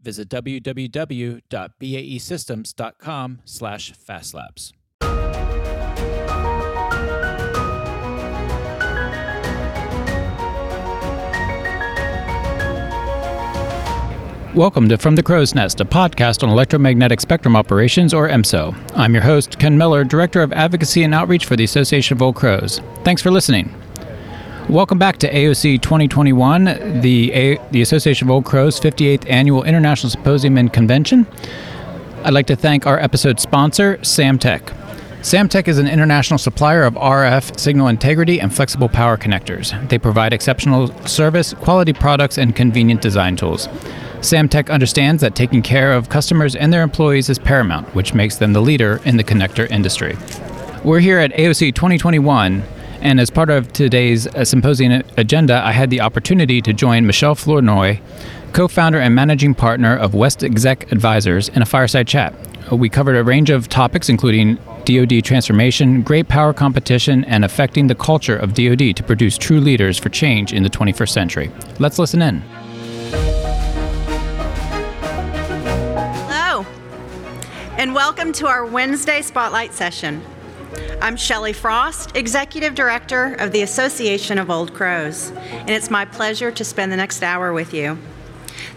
Visit www.baesystems.com slash fastlabs. Welcome to From the Crow's Nest, a podcast on electromagnetic spectrum operations, or EMSO. I'm your host, Ken Miller, Director of Advocacy and Outreach for the Association of Old Crows. Thanks for listening. Welcome back to AOC 2021, the, A- the Association of Old Crows 58th Annual International Symposium and Convention. I'd like to thank our episode sponsor, Samtec. Samtec is an international supplier of RF signal integrity and flexible power connectors. They provide exceptional service, quality products, and convenient design tools. Samtec understands that taking care of customers and their employees is paramount, which makes them the leader in the connector industry. We're here at AOC 2021, and as part of today's uh, symposium agenda, I had the opportunity to join Michele Flournoy, co founder and managing partner of WestExec Advisors, in a fireside chat. We covered a range of topics, including DoD transformation, great power competition, and affecting the culture of DoD to produce true leaders for change in the 21st century. Let's listen in. Hello, and welcome to our Wednesday Spotlight session. I'm Shelley Frost, Executive Director of the Association of Old Crows, and it's my pleasure to spend the next hour with you.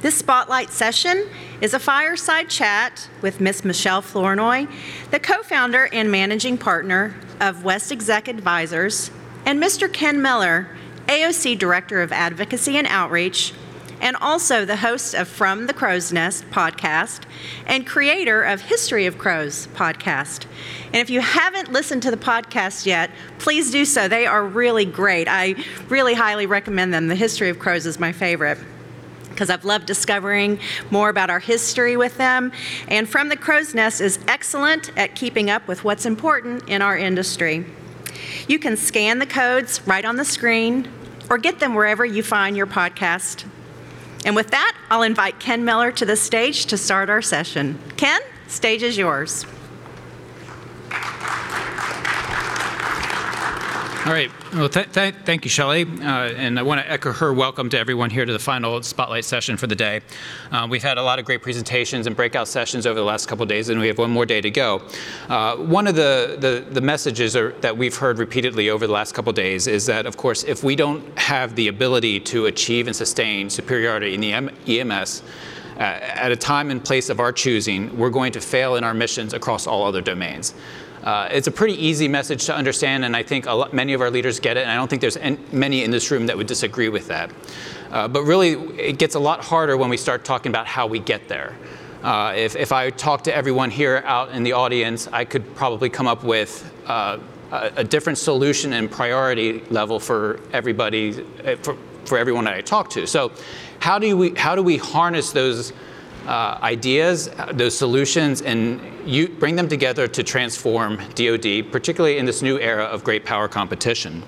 This Spotlight session is a fireside chat with Miss Michele Flournoy, the co founder and managing partner of WestExec Advisors, and Mr. Ken Miller, AOC Director of Advocacy and Outreach and also the host of From the Crow's Nest podcast and creator of History of Crows podcast. And if you haven't listened to the podcast yet, please do so. They are really great. I really highly recommend them. The History of Crows is my favorite because I've loved discovering more about our history with them. And From the Crow's Nest is excellent at keeping up with what's important in our industry. You can scan the codes right on the screen or get them wherever you find your podcast. And with that, I'll invite Ken Miller to the stage to start our session. Ken, stage is yours. All right. Well, th- th- thank you, Shelley. Uh, and I want to echo her welcome to everyone here to the final spotlight session for the day. Uh, we've had a lot of great presentations and breakout sessions over the last couple days, and we have one more day to go. Uh, one of the, the, the messages are, that we've heard repeatedly over the last couple days is that, of course, if we don't have the ability to achieve and sustain superiority in the M- EMS, uh, at a time and place of our choosing, we're going to fail in our missions across all other domains. Uh, it's a pretty easy message to understand, and I think lot, many of our leaders get it, and I don't think there's any, many in this room that would disagree with that. Uh, but really, it gets a lot harder when we start talking about how we get there. Uh, if, if, I talk to everyone here out in the audience, I could probably come up with uh, a, a, different solution and priority level for everybody, uh, for, for everyone that I talk to. So, how do we, how do we harness those? Uh, ideas, those solutions, and you bring them together to transform DoD, particularly in this new era of great power competition.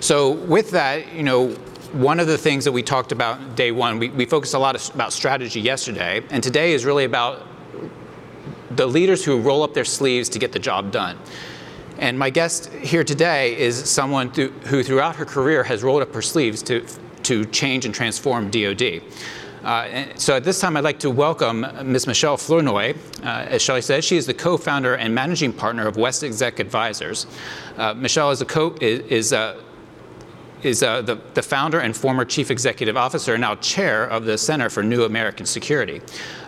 So, with that, you know, one of the things that we talked about day one, we, we focused a lot about strategy yesterday, and today is really about the leaders who roll up their sleeves to get the job done. And my guest here today is someone who, throughout her career, has rolled up her sleeves to, to change and transform DoD. Uh, so at this time, I'd like to welcome Ms. Michele Flournoy. Uh, as Shelley said, she is the co-founder and managing partner of WestExec Advisors. Uh, Michele is, a co- is, is is uh, the, the, founder and former chief executive officer, and now chair of the Center for New American Security.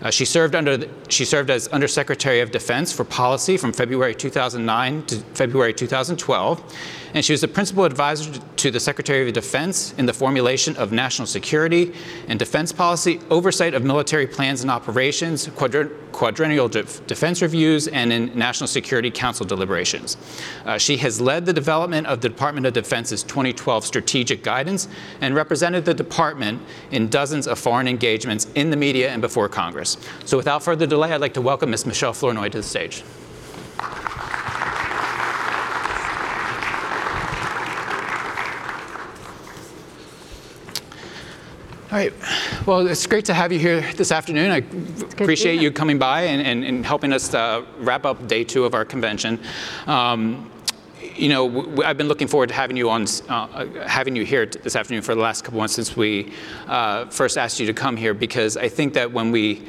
Uh, she served under the, she served as Undersecretary of Defense for Policy from February 2009 to February 2012, and she was the principal advisor to the Secretary of Defense in the formulation of national security and defense policy, oversight of military plans and operations, quadri- quadrennial de- defense reviews, and in National Security Council deliberations. Uh, she has led the development of the Department of Defense's 2012 strategic strategic guidance and represented the department in dozens of foreign engagements in the media and before Congress. So without further delay, I'd like to welcome Ms. Michele Flournoy to the stage. All right. Well, it's great to have you here this afternoon. I appreciate you coming by and, and, and helping us uh, wrap up day two of our convention. Um, you know, w- I've been looking forward to having you on, uh, having you here t- this afternoon for the last couple months since we uh, first asked you to come here because I think that when we,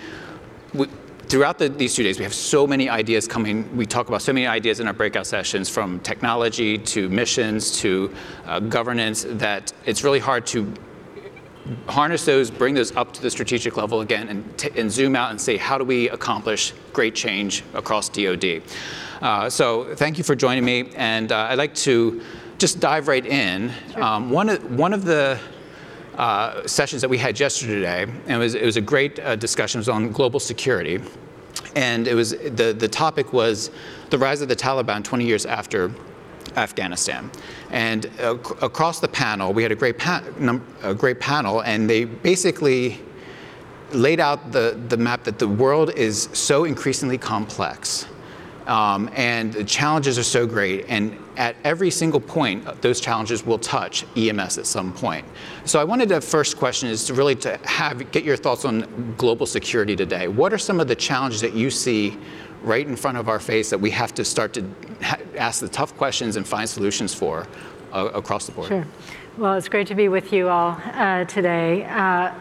we throughout the, these two days, we have so many ideas coming. We talk about so many ideas in our breakout sessions, from technology to missions to uh, governance, that it's really hard to harness those, bring those up to the strategic level again, and, t- and zoom out and say, how do we accomplish great change across DoD? Uh, so thank you for joining me, and uh, I'd like to just dive right in. Um, one, of, one of the uh, sessions that we had yesterday, and it was, it was a great uh, discussion, was on global security. And it was, the, the topic was the rise of the Taliban 20 years after Afghanistan. And uh, ac- across the panel, we had a great, pa- num- a great panel, and they basically laid out the, the map that the world is so increasingly complex. Um, and the challenges are so great, and at every single point, uh, those challenges will touch EMS at some point. So I wanted to first question is to really to have get your thoughts on global security today. What are some of the challenges that you see right in front of our face that we have to start to ask the tough questions and find solutions for uh, across the board? Sure. Well, it's great to be with you all uh, today. Uh,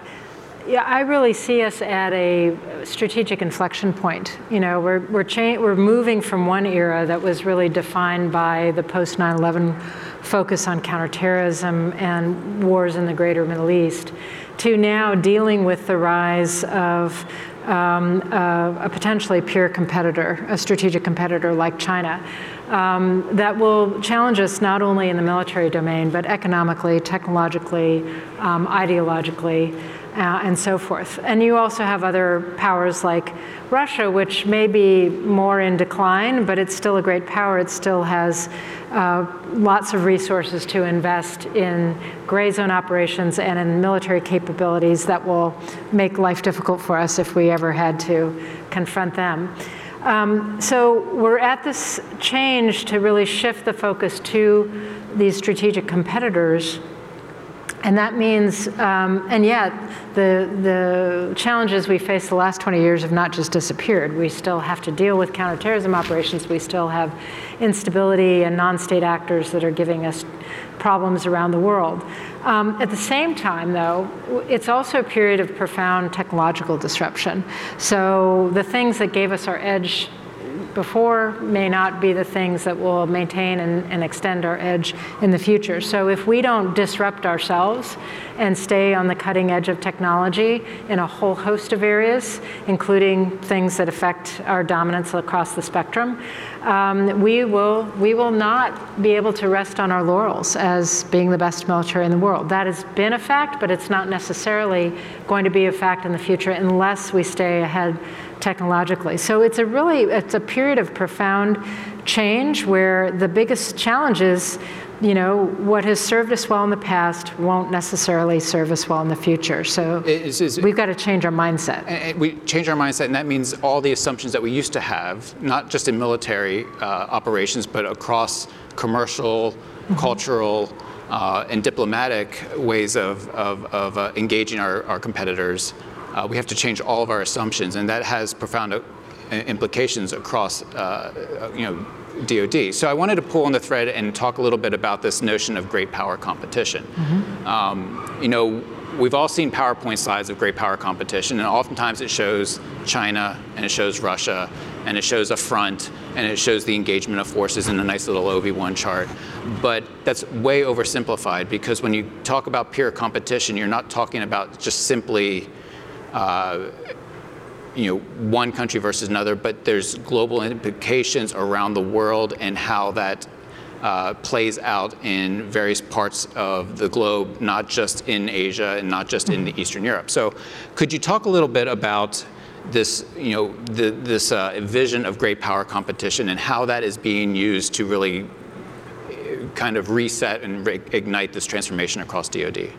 yeah, I really see us at a strategic inflection point. You know, we're we're cha- we're moving from one era that was really defined by the post 9/11 focus on counterterrorism and wars in the greater Middle East, to now dealing with the rise of um, a potentially peer competitor, a strategic competitor like China, um, that will challenge us not only in the military domain, but economically, technologically, um, ideologically, uh, and so forth. And you also have other powers like Russia, which may be more in decline, but it's still a great power. It still has uh, lots of resources to invest in gray zone operations and in military capabilities that will make life difficult for us if we ever had to confront them. Um, so we're at this change to really shift the focus to these strategic competitors. And that means, um, and yet, the, the challenges we faced the last 20 years have not just disappeared. We still have to deal with counterterrorism operations. We still have instability and non state actors that are giving us problems around the world. Um, at the same time, though, it's also a period of profound technological disruption. So the things that gave us our edge before may not be the things that will maintain and, and, extend our edge in the future. So if we don't disrupt ourselves and stay on the cutting edge of technology in a whole host of areas, including things that affect our dominance across the spectrum, um, we will we will not be able to rest on our laurels as being the best military in the world. That has been a fact, but it's not necessarily going to be a fact in the future unless we stay ahead technologically. So it's a really it's a period of profound change where the biggest challenge is, you know, what has served us well in the past won't necessarily serve us well in the future. So we've got to change our mindset. We change our mindset, and that means all the assumptions that we used to have, not just in military uh, operations, but across commercial, cultural, uh, and diplomatic ways of, of, of uh, engaging our, our competitors. Uh, we have to change all of our assumptions, and that has profound uh, implications across, uh, you know, DoD. So I wanted to pull on the thread and talk a little bit about this notion of great power competition. Um, you know, we've all seen PowerPoint slides of great power competition, and oftentimes it shows China and it shows Russia and it shows a front and it shows the engagement of forces in a nice little OV1 chart. But that's way oversimplified because when you talk about peer competition, you're not talking about just simply uh, you know, one country versus another, but there's global implications around the world and how that uh, plays out in various parts of the globe, not just in Asia and not just in Eastern Europe. So, could you talk a little bit about this, you know, the, this uh, vision of great power competition and how that is being used to really kind of reset and re- ignite this transformation across DoD?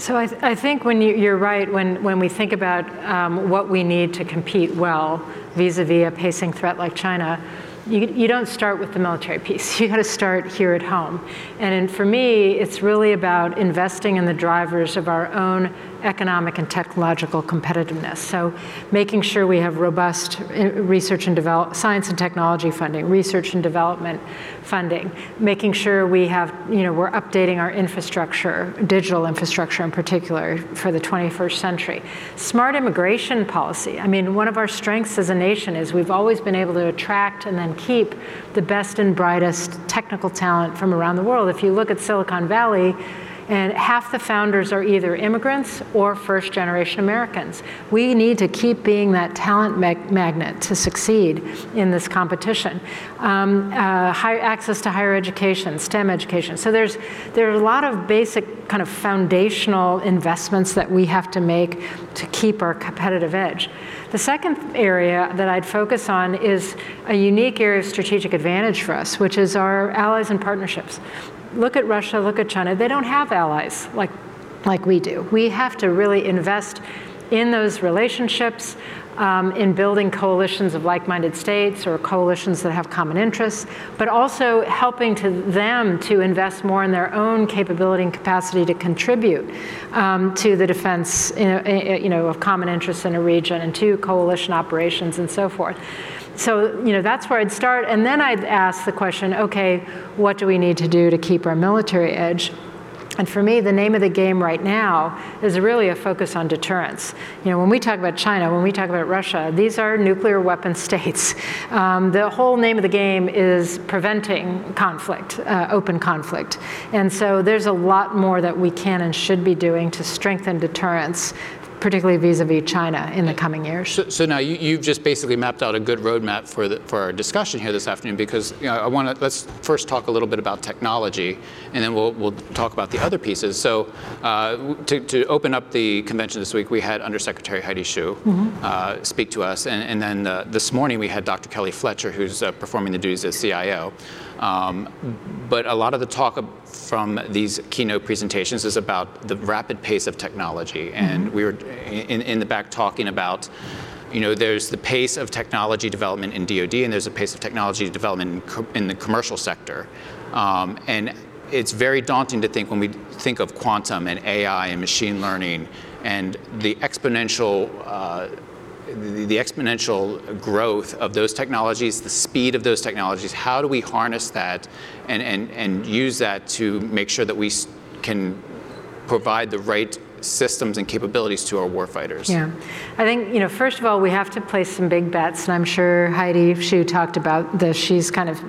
So I, th- I think when you, you're right, when, when we think about um, what we need to compete well vis-a-vis a pacing threat like China, you, you don't start with the military piece. You got to start here at home. And in, for me, it's really about investing in the drivers of our own economic and technological competitiveness. So making sure we have robust uh, research and develop, science and technology funding, research and development funding, making sure we have, you know, we're updating our infrastructure, digital infrastructure in particular for the 21st century. Smart immigration policy. I mean, one of our strengths as a nation is we've always been able to attract and then keep the best and brightest technical talent from around the world. If you look at Silicon Valley, and half the founders are either immigrants or first generation Americans. We need to keep being that talent mag- magnet to succeed in this competition. Um, uh, high, access to higher education, STEM education. So there's, there are a lot of basic kind of foundational investments that we have to make to keep our competitive edge. The second area that I'd focus on is a unique area of strategic advantage for us, which is our allies and partnerships look at Russia, look at China, they don't have allies like, like we do. We have to really invest in those relationships, um, in building coalitions of like minded states or coalitions that have common interests, but also helping to them to invest more in their own capability and capacity to contribute um, to the defense you know, of common interests in a region and to coalition operations and so forth. So, you know, that's where I'd start. And then I'd ask the question okay, what do we need to do to keep our military edge? And for me, the name of the game right now is really a focus on deterrence. You know, when we talk about China, when we talk about Russia, these are nuclear weapon states. Um, the whole name of the game is preventing conflict, uh, open conflict. And so there's a lot more that we can and should be doing to strengthen deterrence particularly vis-a-vis China in the coming years. So, so now you, have just basically mapped out a good roadmap for the, for our discussion here this afternoon because you know, I want to let's first talk a little bit about technology and then we'll, we'll talk about the other pieces. So uh, to, to open up the convention this week, we had Undersecretary Heidi Shyu mm-hmm. uh, speak to us, and, and then uh, this morning we had Dr. Kelly Fletcher, who's uh, performing the duties as CIO. Um, but a lot of the talk from these keynote presentations is about the rapid pace of technology. And mm-hmm. we were in, in the back talking about you know, there's the pace of technology development in DoD, and there's a pace of technology development in, co- in the commercial sector. Um, and it's very daunting to think when we think of quantum and AI and machine learning and the exponential uh, the, the, exponential growth of those technologies, the speed of those technologies, how do we harness that and, and, and use that to make sure that we can provide the right systems and capabilities to our warfighters? Yeah, I think, you know, first of all, we have to place some big bets, and I'm sure Heidi Shyu talked about this. She's kind of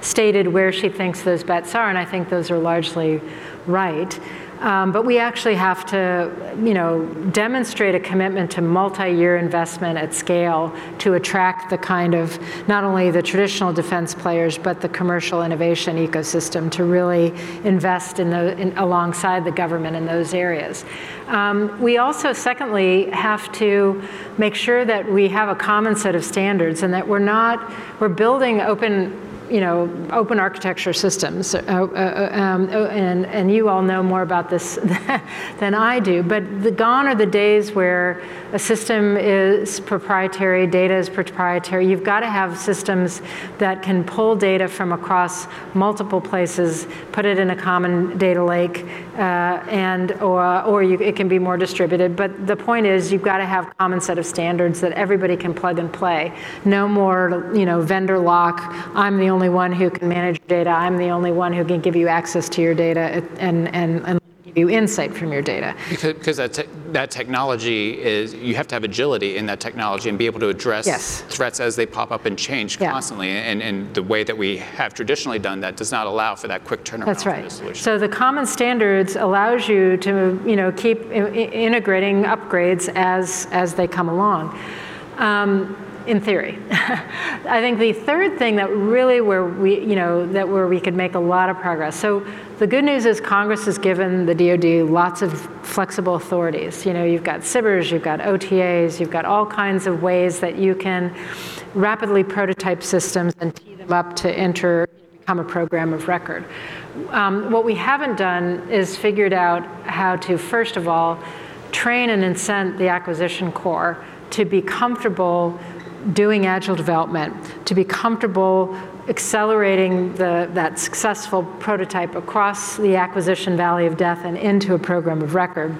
stated where she thinks those bets are, and I think those are largely right. Um, but we actually have to, you know, demonstrate a commitment to multi-year investment at scale to attract the kind of not only the traditional defense players but the commercial innovation ecosystem to really invest in the in, alongside the government in those areas. Um, we also, secondly, have to make sure that we have a common set of standards and that we're not we're building open you know, open architecture systems, uh, uh, um, oh, and, and you all know more about this than I do, but the, gone are the days where a system is proprietary, data is proprietary. You've got to have systems that can pull data from across multiple places, put it in a common data lake, uh, and or, or you, it can be more distributed. But the point is, you've got to have common set of standards that everybody can plug and play. No more, you know, vendor lock. I'm the only one who can manage your data. I'm the only one who can give you access to your data and, and, and give you insight from your data. Because, because that, te- that technology is, you have to have agility in that technology and be able to address yes. threats as they pop up and change yeah. constantly. And, and the way that we have traditionally done that does not allow for that quick turnaround. That's right. So the common standards allows you to, you know, keep I- integrating upgrades as, as they come along. Um, in theory. I think the third thing that really where we, you know, that where we could make a lot of progress. So the good news is Congress has given the DoD lots of flexible authorities. You know, you've got SBIRs, you've got OTAs, you've got all kinds of ways that you can rapidly prototype systems and tee them up to enter become a program of record. Um, what we haven't done is figured out how to, first of all, train and incent the acquisition corps to be comfortable doing agile development, to be comfortable accelerating the, that successful prototype across the acquisition valley of death and into a program of record.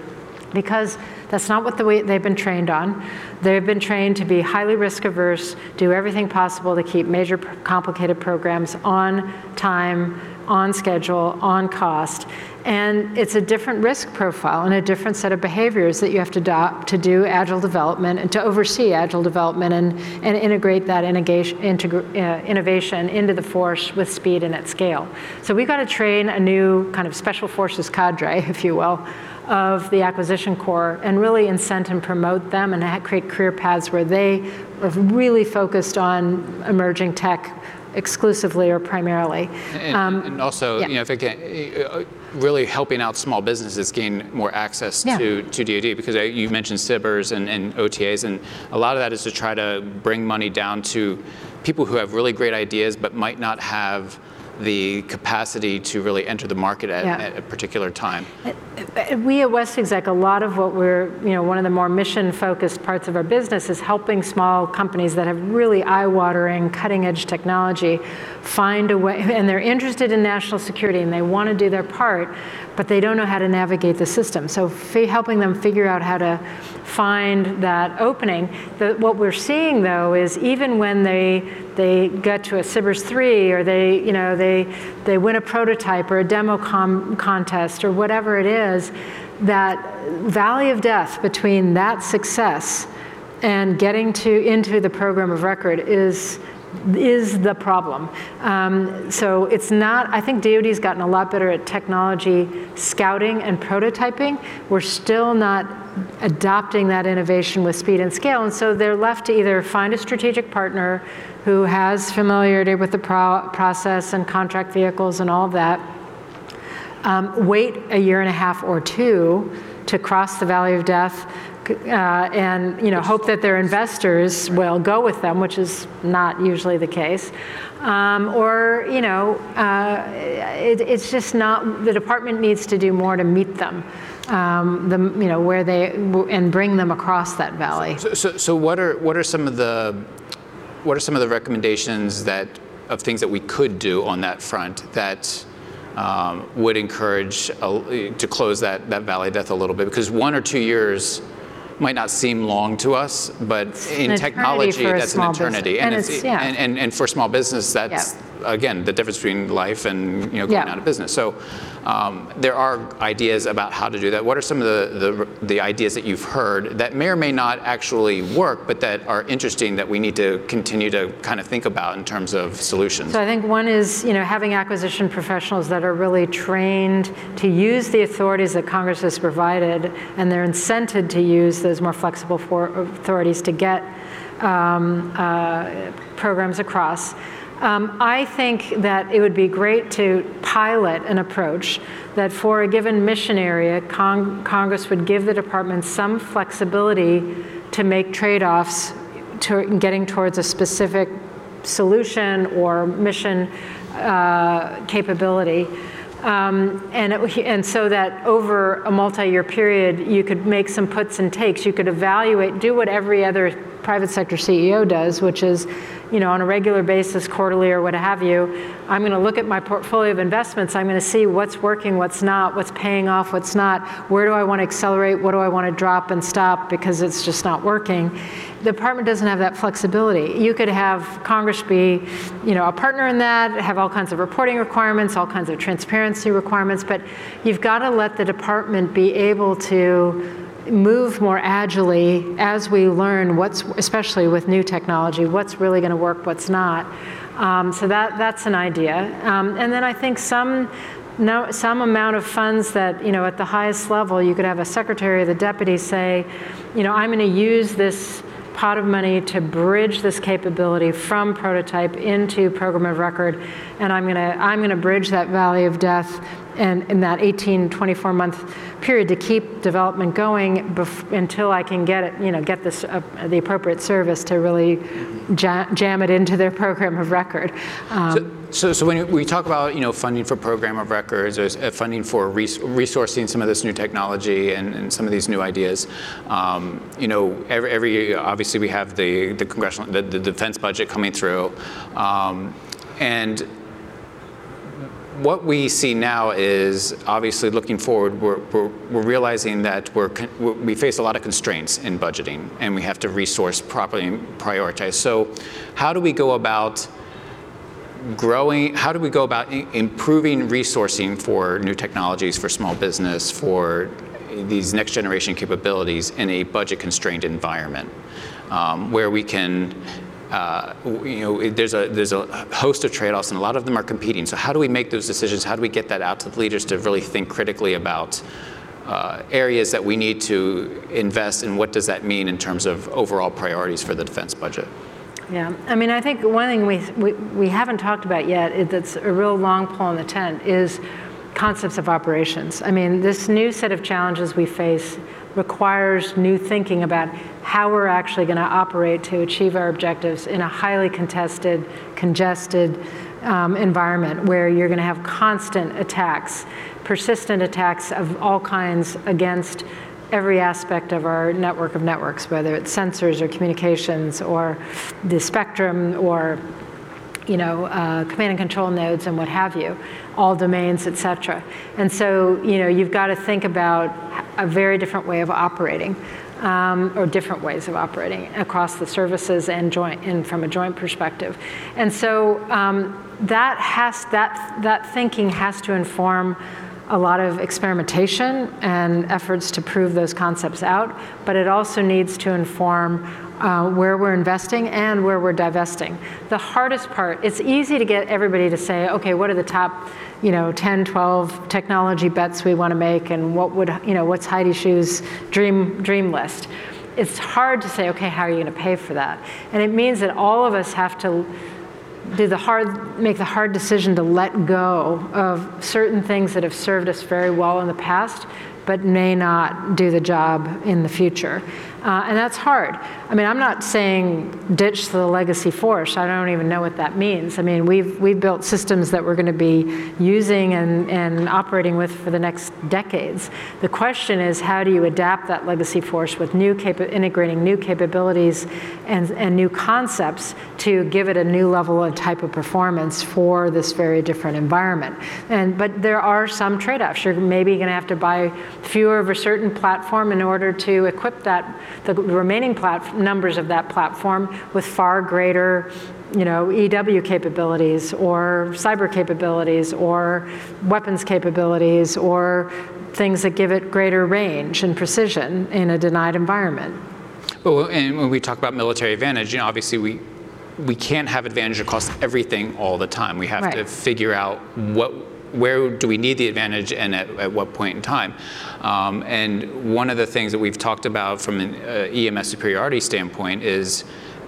Because that's not what the way they've been trained on. They've been trained to be highly risk averse, do everything possible to keep major complicated programs on time, on schedule, on cost. And it's a different risk profile and a different set of behaviors that you have to adopt to do agile development and to oversee agile development and, and integrate that uh, innovation into the force with speed and at scale. So we've got to train a new kind of special forces cadre, if you will, of the acquisition corps and really incent and promote them and create career paths where they are really focused on emerging tech exclusively or primarily. And, um, and also, yeah. you know, if it can, uh, really helping out small businesses gain more access yeah. to, to DoD because you mentioned SBIRs and, and OTAs, and a lot of that is to try to bring money down to people who have really great ideas but might not have the capacity to really enter the market at, yeah. at, a particular time. We at WestExec, a lot of what we're, you know, one of the more mission focused parts of our business is helping small companies that have really eye watering, cutting edge technology find a way, and they're interested in national security and they want to do their part, but they don't know how to navigate the system. So helping them figure out how to find that opening. The, what we're seeing though is even when they they get to a SBIRS 3 or they you know they they win a prototype or a demo com- contest or whatever it is, that valley of death between that success and getting to into the program of record is is the problem. Um, so it's not, I think DoD's gotten a lot better at technology scouting and prototyping. We're still not adopting that innovation with speed and scale. And so they're left to either find a strategic partner who has familiarity with the pro- process and contract vehicles and all of that, um, wait a year and a half or two to cross the valley of death uh, and you know hope that their investors will go with them, which is not usually the case. Um, or you know, uh, it, it's just not. The department needs to do more to meet them. Um, the, you know where they and bring them across that valley. So, so, so what are what are some of the what are some of the recommendations that of things that we could do on that front that um, would encourage a, to close that, that valley death a little bit because one or two years might not seem long to us, but in technology, that's an eternity. And, and, it's, yeah. and, and, and, for small business, that's, yeah. Again, the difference between life and you know, going yeah. out of business. So um, there are ideas about how to do that. What are some of the, the, the, ideas that you've heard that may or may not actually work, but that are interesting that we need to continue to kind of think about in terms of solutions? So I think one is you know having acquisition professionals that are really trained to use the authorities that Congress has provided, and they're incented to use those more flexible authorities to get um, uh, programs across. Um, I think that it would be great to pilot an approach that for a given mission area, Cong- Congress would give the department some flexibility to make trade offs to getting towards a specific solution or mission uh, capability. Um, and, it, and so that over a multi-year period, you could make some puts and takes. You could evaluate, do what every other private sector CEO does, which is you know, on a regular basis, quarterly or what have you, I'm going to look at my portfolio of investments. I'm going to see what's working, what's not, what's paying off, what's not. Where do I want to accelerate? What do I want to drop and stop because it's just not working? The department doesn't have that flexibility. You could have Congress be, you know, a partner in that, have all kinds of reporting requirements, all kinds of transparency requirements, but you've got to let the department be able to move more agilely as we learn what's, especially with new technology, what's really going to work, what's not. Um, so that, that's an idea. Um, and then I think some, no, some amount of funds that, you know, at the highest level, you could have a secretary or the deputy say, you know, I'm going to use this pot of money to bridge this capability from prototype into program of record and i'm going to i'm going to bridge that valley of death and in that 18, 24 month period to keep development going bef- until I can get it, you know, get this, uh, the appropriate service to really ja- jam it into their program of record. Um, So, so when we talk about, you know, funding for program of records or uh, funding for res- resourcing some of this new technology and, and some of these new ideas, um, you know, every, every obviously we have the, the congressional, the, the defense budget coming through. Um, and what we see now is obviously looking forward, we're, we're, we're realizing that we're, we face a lot of constraints in budgeting and we have to resource properly and prioritize. So, how do we go about growing, how do we go about improving resourcing for new technologies, for small business, for these next generation capabilities in a budget constrained environment um, where we can uh, you know, there's a there's a host of trade-offs, and a lot of them are competing. So how do we make those decisions? How do we get that out to the leaders to really think critically about uh, areas that we need to invest, and what does that mean in terms of overall priorities for the defense budget? Yeah, I mean, I think one thing we, we, we haven't talked about yet that's a real long pole in the tent is concepts of operations. I mean, this new set of challenges we face requires new thinking about how we're actually going to operate to achieve our objectives in a highly contested, congested um, environment where you're going to have constant attacks, persistent attacks of all kinds against every aspect of our network of networks, whether it's sensors or communications or the spectrum or you know, uh, command and control nodes and what have you, all domains, et cetera. And so, you know, you've got to think about a very different way of operating, um, or different ways of operating across the services and joint, and from a joint perspective. And so um, that has that that thinking has to inform a lot of experimentation and efforts to prove those concepts out, but it also needs to inform uh, where we're investing and where we're divesting. The hardest part, it's easy to get everybody to say, okay, what are the top, you know, 10, 12 technology bets we want to make and what would, you know, what's Heidi Shyu's dream, dream list? It's hard to say, okay, how are you going to pay for that? And it means that all of us have to do the hard, make the hard decision to let go of certain things that have served us very well in the past, but may not do the job in the future. Uh, and that's hard. I mean, I'm not saying ditch the legacy force. I don't even know what that means. I mean, we've, we've built systems that we're going to be using and, and operating with for the next decades. The question is, how do you adapt that legacy force with new capa- integrating new capabilities and, and new concepts to give it a new level and type of performance for this very different environment? And, but there are some trade-offs. You're maybe going to have to buy fewer of a certain platform in order to equip that the remaining plat- numbers of that platform with far greater you know, EW capabilities or cyber capabilities or weapons capabilities or things that give it greater range and precision in a denied environment. Well, and when we talk about military advantage, you know, obviously we we can't have advantage across everything all the time. We have to figure out what where do we need the advantage and at, at what point in time. Um, and one of the things that we've talked about from an uh, EMS superiority standpoint is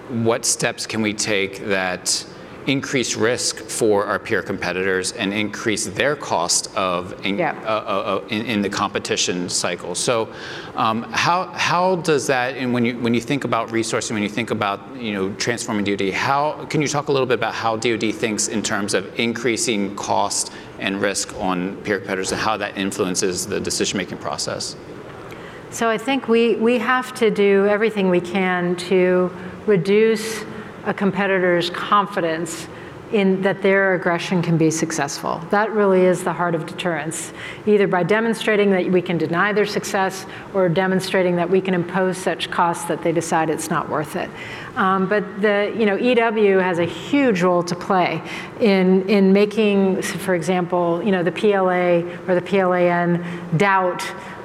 what steps can we take that increase risk for our peer competitors and increase their cost of in, Yeah. uh, uh, uh, in, in the competition cycle. So, um, how how does that? And when you when you think about resourcing, when you think about you know transforming DoD, how can you talk a little bit about how DoD thinks in terms of increasing cost and risk on peer competitors, and how that influences the decision making process? So I think we, we have to do everything we can to reduce a competitor's confidence in that their aggression can be successful. That really is the heart of deterrence, either by demonstrating that we can deny their success or demonstrating that we can impose such costs that they decide it's not worth it. Um, but the, you know, EW has a huge role to play in, in making, for example, you know, the PLA or the PLAN doubt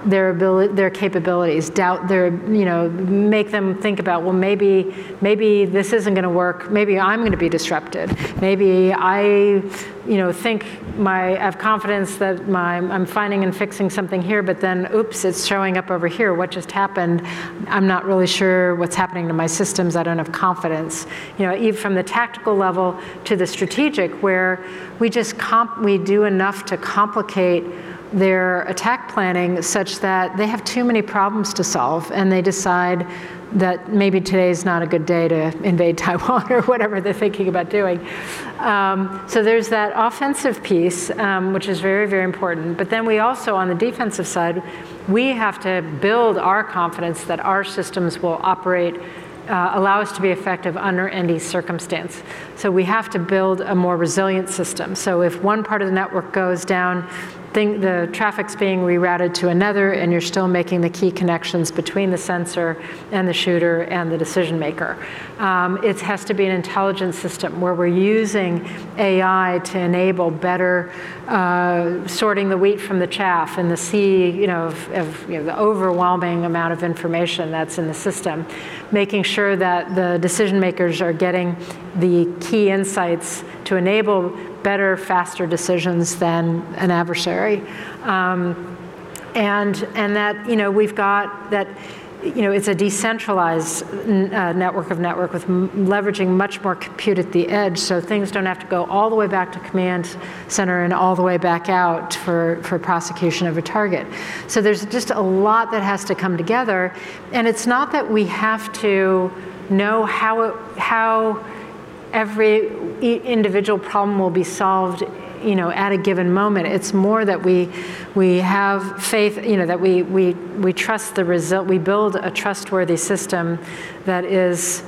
their ability, their capabilities, doubt their, you know, make them think about, well, maybe, maybe this isn't going to work. Maybe I'm going to be disrupted. Maybe I, you know, think my, I have confidence that my, I'm finding and fixing something here, but then, oops, it's showing up over here. What just happened? I'm not really sure what's happening to my systems. I don't have confidence. You know, even from the tactical level to the strategic, where we just comp, we do enough to complicate their attack planning such that they have too many problems to solve and they decide that maybe today is not a good day to invade Taiwan or whatever they're thinking about doing. Um, so there's that offensive piece, um, which is very, very important. But then we also, on the defensive side, we have to build our confidence that our systems will operate uh, allow us to be effective under any circumstance. So we have to build a more resilient system. So if one part of the network goes down, thing, the traffic's being rerouted to another, and you're still making the key connections between the sensor and the shooter and the decision maker. Um, it has to be an intelligent system where we're using AI to enable better uh, sorting the wheat from the chaff and the sea, you know, of, of you know, the overwhelming amount of information that's in the system, making sure that the decision makers are getting the key insights to enable better, faster decisions than an adversary. Um, and, and that, you know, we've got that, you know, it's a decentralized uh, network of network with leveraging much more compute at the edge, so things don't have to go all the way back to command center and all the way back out for, for prosecution of a target. So there's just a lot that has to come together, and it's not that we have to know how, it, how every individual problem will be solved you know at a given moment. It's more that we we have faith you know that we we we trust the result we build a trustworthy system that is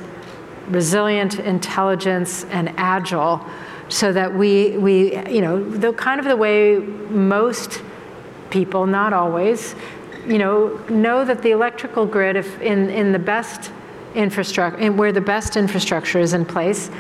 resilient intelligence and agile so that we we you know the kind of the way most people not always you know know that the electrical grid if in in the best infrastructure, where the best infrastructure is in place,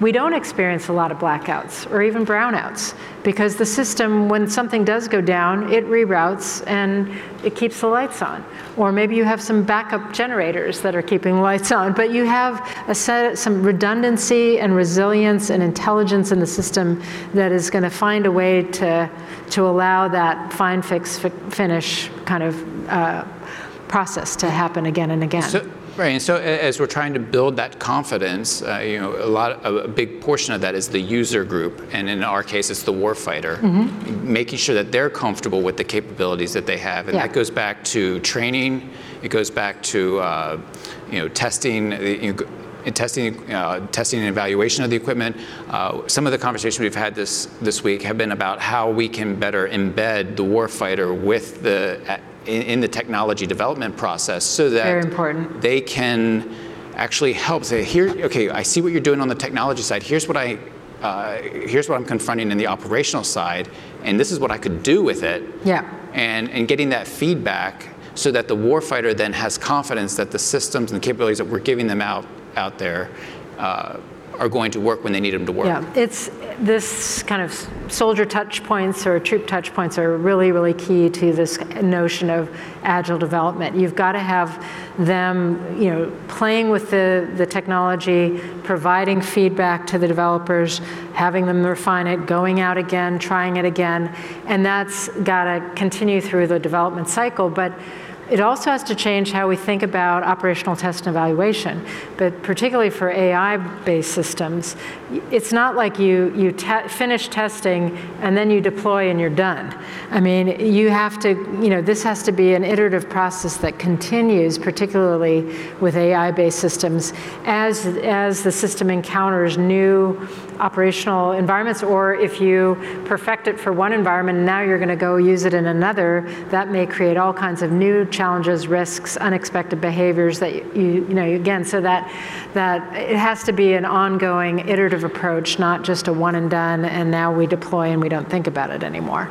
we don't experience a lot of blackouts or even brownouts because the system, when something does go down, it reroutes and it keeps the lights on. Or maybe you have some backup generators that are keeping lights on, but you have a set, some redundancy and resilience and intelligence in the system that is going to find a way to, to allow that fine fix finish kind of uh, process to happen again and again. So- Right, and so as we're trying to build that confidence, uh, you know, a lot, a big portion of that is the user group, and in our case, it's the warfighter, mm-hmm. making sure that they're comfortable with the capabilities that they have, and yeah. that goes back to training. It goes back to uh, you know testing. You know, testing, uh, testing and evaluation of the equipment. Uh, some of the conversations we've had this this week have been about how we can better embed the warfighter with the in, in the technology development process so that they can actually help say here okay i see what you're doing on the technology side. Here's what i uh, here's what i'm confronting in the operational side and this is what i could do with it. Yeah. And and getting that feedback so that the warfighter then has confidence that the systems and the capabilities that we're giving them out out there uh, are going to work when they need them to work. Yeah, it's this kind of soldier touch points or troop touch points are really, really key to this notion of agile development. You've got to have them, you know, playing with the, the technology, providing feedback to the developers, having them refine it, going out again, trying it again, and that's got to continue through the development cycle. But it also has to change how we think about operational test and evaluation, but particularly for AI-based systems, it's not like you, you te finish testing and then you deploy and you're done. I mean, you have to, you know, this has to be an iterative process that continues, particularly with AI-based systems, as, as the system encounters new operational environments, or if you perfect it for one environment and now you're going to go use it in another, that may create all kinds of new challenges, risks, unexpected behaviors that you, you know, again, so that, that it has to be an ongoing iterative approach, not just a one and done, and now we deploy and we don't think about it anymore.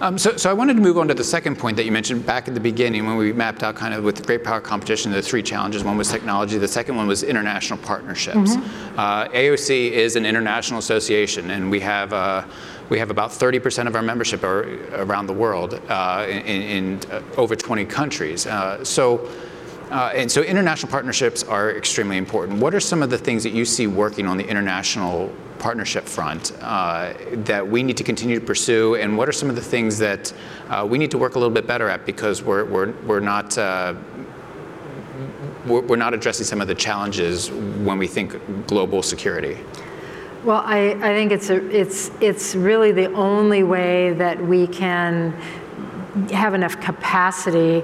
Um, so, so I wanted to move on to the second point that you mentioned back at the beginning when we mapped out kind of with great power competition the three challenges. One was technology. The second one was international partnerships. Uh, AOC is an international association, and we have. Uh, we have about 30% of our membership are around the world uh, in, in uh, over 20 countries. Uh, so, uh, and so international partnerships are extremely important. What are some of the things that you see working on the international partnership front uh, that we need to continue to pursue, and what are some of the things that uh, we need to work a little bit better at because we're, we're, we're not uh, we're not addressing some of the challenges when we think global security? Well, I, I think it's, a, it's, it's really the only way that we can have enough capacity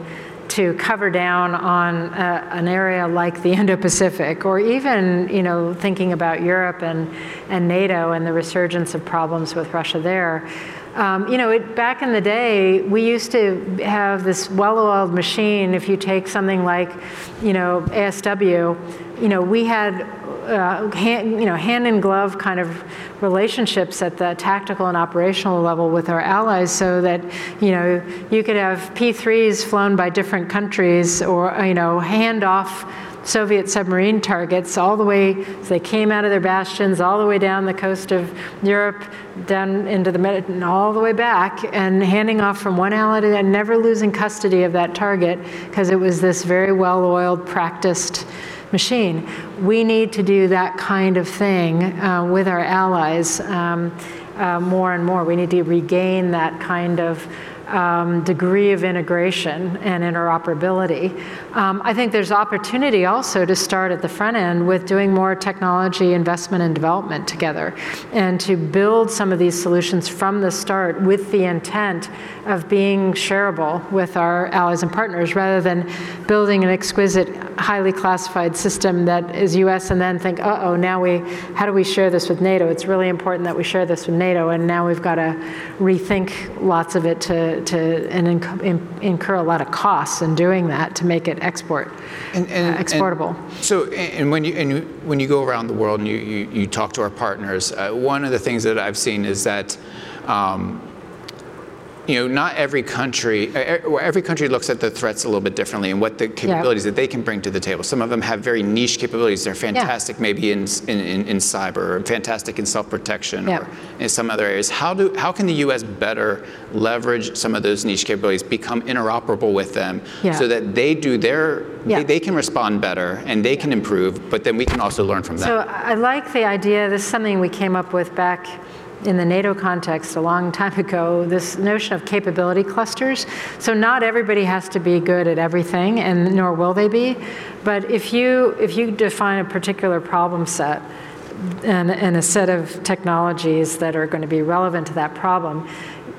to cover down on a, an area like the Indo-Pacific, or even, you know, thinking about Europe and, and NATO and the resurgence of problems with Russia there. Um, you know, it, back in the day, we used to have this well-oiled machine. If you take something like, you know, ASW, you know, we had uh, hand, you know, hand in glove kind of relationships at the tactical and operational level with our allies so that, you know, you could have P-3s flown by different countries or, you know, hand off Soviet submarine targets all the way, so they came out of their bastions all the way down the coast of Europe, down into the Mediterranean, all the way back, and handing off from one ally to and never losing custody of that target because it was this very well-oiled, practiced machine. We need to do that kind of thing uh, with our allies um, uh, more and more. We need to regain that kind of um, degree of integration and interoperability. Um, I think there's opportunity also to start at the front end with doing more technology investment and development together and to build some of these solutions from the start with the intent of being shareable with our allies and partners rather than building an exquisite, highly classified system that is US and then think, uh oh, now we, how do we share this with NATO? It's really important that we share this with NATO, and now we've got to rethink lots of it to, to and inc- incur a lot of costs in doing that to make it export And- and- uh, exportable. and so, and when you, and when you go around the world and you, you, you talk to our partners, uh, one of the things that I've seen is that, um, you know, not every country, every country looks at the threats a little bit differently and what the capabilities that they can bring to the table. Some of them have very niche capabilities. They're fantastic maybe in, in, in, cyber, or fantastic in self-protection, Yeah. or in some other areas. How, do, how can the U.S. better leverage some of those niche capabilities, become interoperable with them, Yeah. so that they do their, Yeah. they, they can respond better and they can improve, but then we can also learn from them. So I like the idea, this is something we came up with back in the NATO context a long time ago, this notion of capability clusters. So not everybody has to be good at everything, and nor will they be. But if you, if you define a particular problem set, and, and a set of technologies that are going to be relevant to that problem,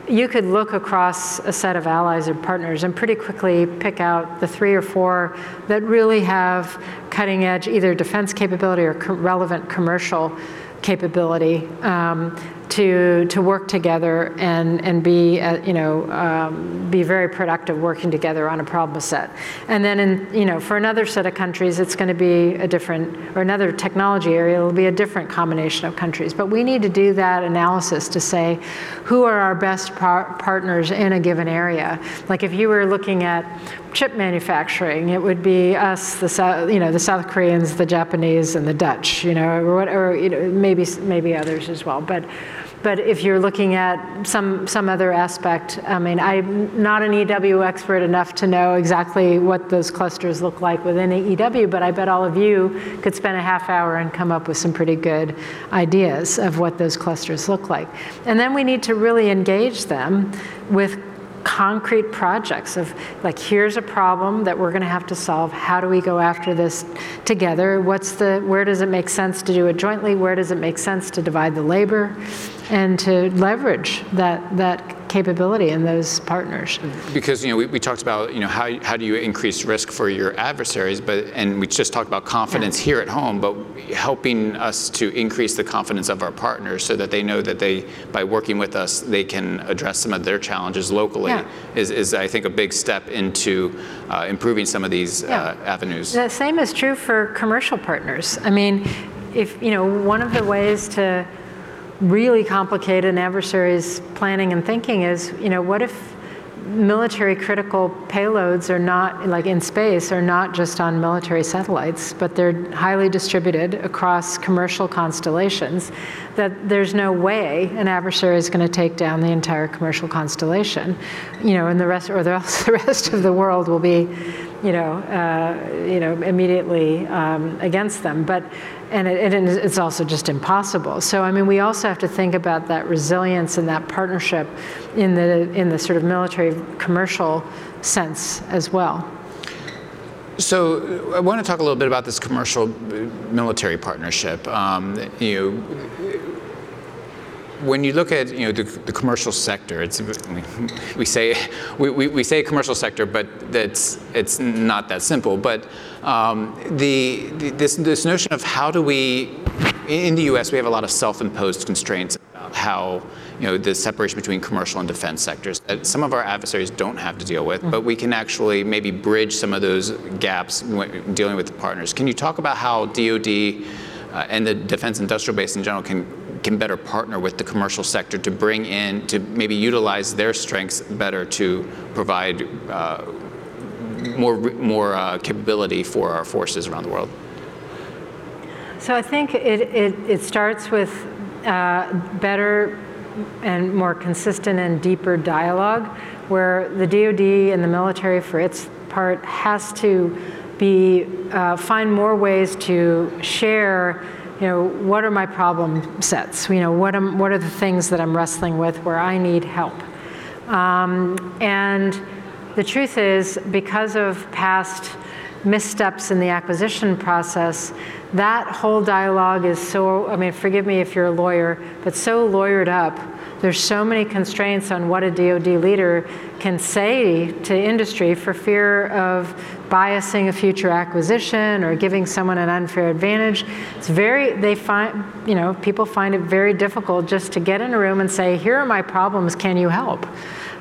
you could look across a set of allies or partners and pretty quickly pick out the three or four that really have cutting edge either defense capability or co- relevant commercial capability um, to, to work together and, and be, uh, you know, um, be very productive working together on a problem set. And then, in, you know, for another set of countries, it's going to be a different, or another technology area, it'll be a different combination of countries. But we need to do that analysis to say who are our best par- partners in a given area. Like if you were looking at chip manufacturing, it would be us, the South, you know, the South Koreans, the Japanese, and the Dutch, you know, or, what, or you know, maybe maybe others as well. But but if you're looking at some some other aspect, I mean, I'm not an EW expert enough to know exactly what those clusters look like within EW, but I bet all of you could spend a half hour and come up with some pretty good ideas of what those clusters look like. And then we need to really engage them with concrete projects of like here's a problem that we're going to have to solve. How do we go after this together? What's the where does it make sense to do it jointly? Where does it make sense to divide the labor and to leverage that that capability in those partners because you know we, we talked about you know how, how do you increase risk for your adversaries but and we just talked about confidence here at home but helping us to increase the confidence of our partners so that they know that they by working with us they can address some of their challenges locally Yeah. is, is I think a big step into uh, improving some of these Yeah. uh, avenues The same is true for commercial partners. I mean, if, you know, one of the ways to really complicated in adversaries' planning and thinking is, you know, what if military critical payloads are not, like in space, are not just on military satellites, but they're highly distributed across commercial constellations, that there's no way an adversary is going to take down the entire commercial constellation, you know, and the rest, or the rest of the world will be, you know, uh, you know, immediately um, against them. But and it, it, it's also just impossible. So I mean, we also have to think about that resilience and that partnership in the in the sort of military commercial sense as well. So I want to talk a little bit about this commercial uh, military partnership. Um, you know, when you look at you know the, the commercial sector, it's we say we, we, we, say commercial sector, but that's it's not that simple. But um, the, the, this this notion of how do we in the U.S. we have a lot of self-imposed constraints about how you know the separation between commercial and defense sectors that some of our adversaries don't have to deal with, mm-hmm. but we can actually maybe bridge some of those gaps dealing with the partners. Can you talk about how DoD uh, and the defense industrial base in general can can better partner with the commercial sector to bring in, to maybe utilize their strengths better to provide uh, more, more uh, capability for our forces around the world? So I think it, it, it starts with uh, better and more consistent and deeper dialogue where the DoD and the military, for its part, has to be uh, find more ways to share you know, what are my problem sets? You know, what, am, what are the things that I'm wrestling with where I need help? Um, and the truth is, because of past missteps in the acquisition process, that whole dialogue is so, I mean, forgive me if you're a lawyer, but so lawyered up. There's so many constraints on what a DoD leader can say to industry for fear of biasing a future acquisition or giving someone an unfair advantage. It's very, they find, you know, people find it very difficult just to get in a room and say, here are my problems, can you help?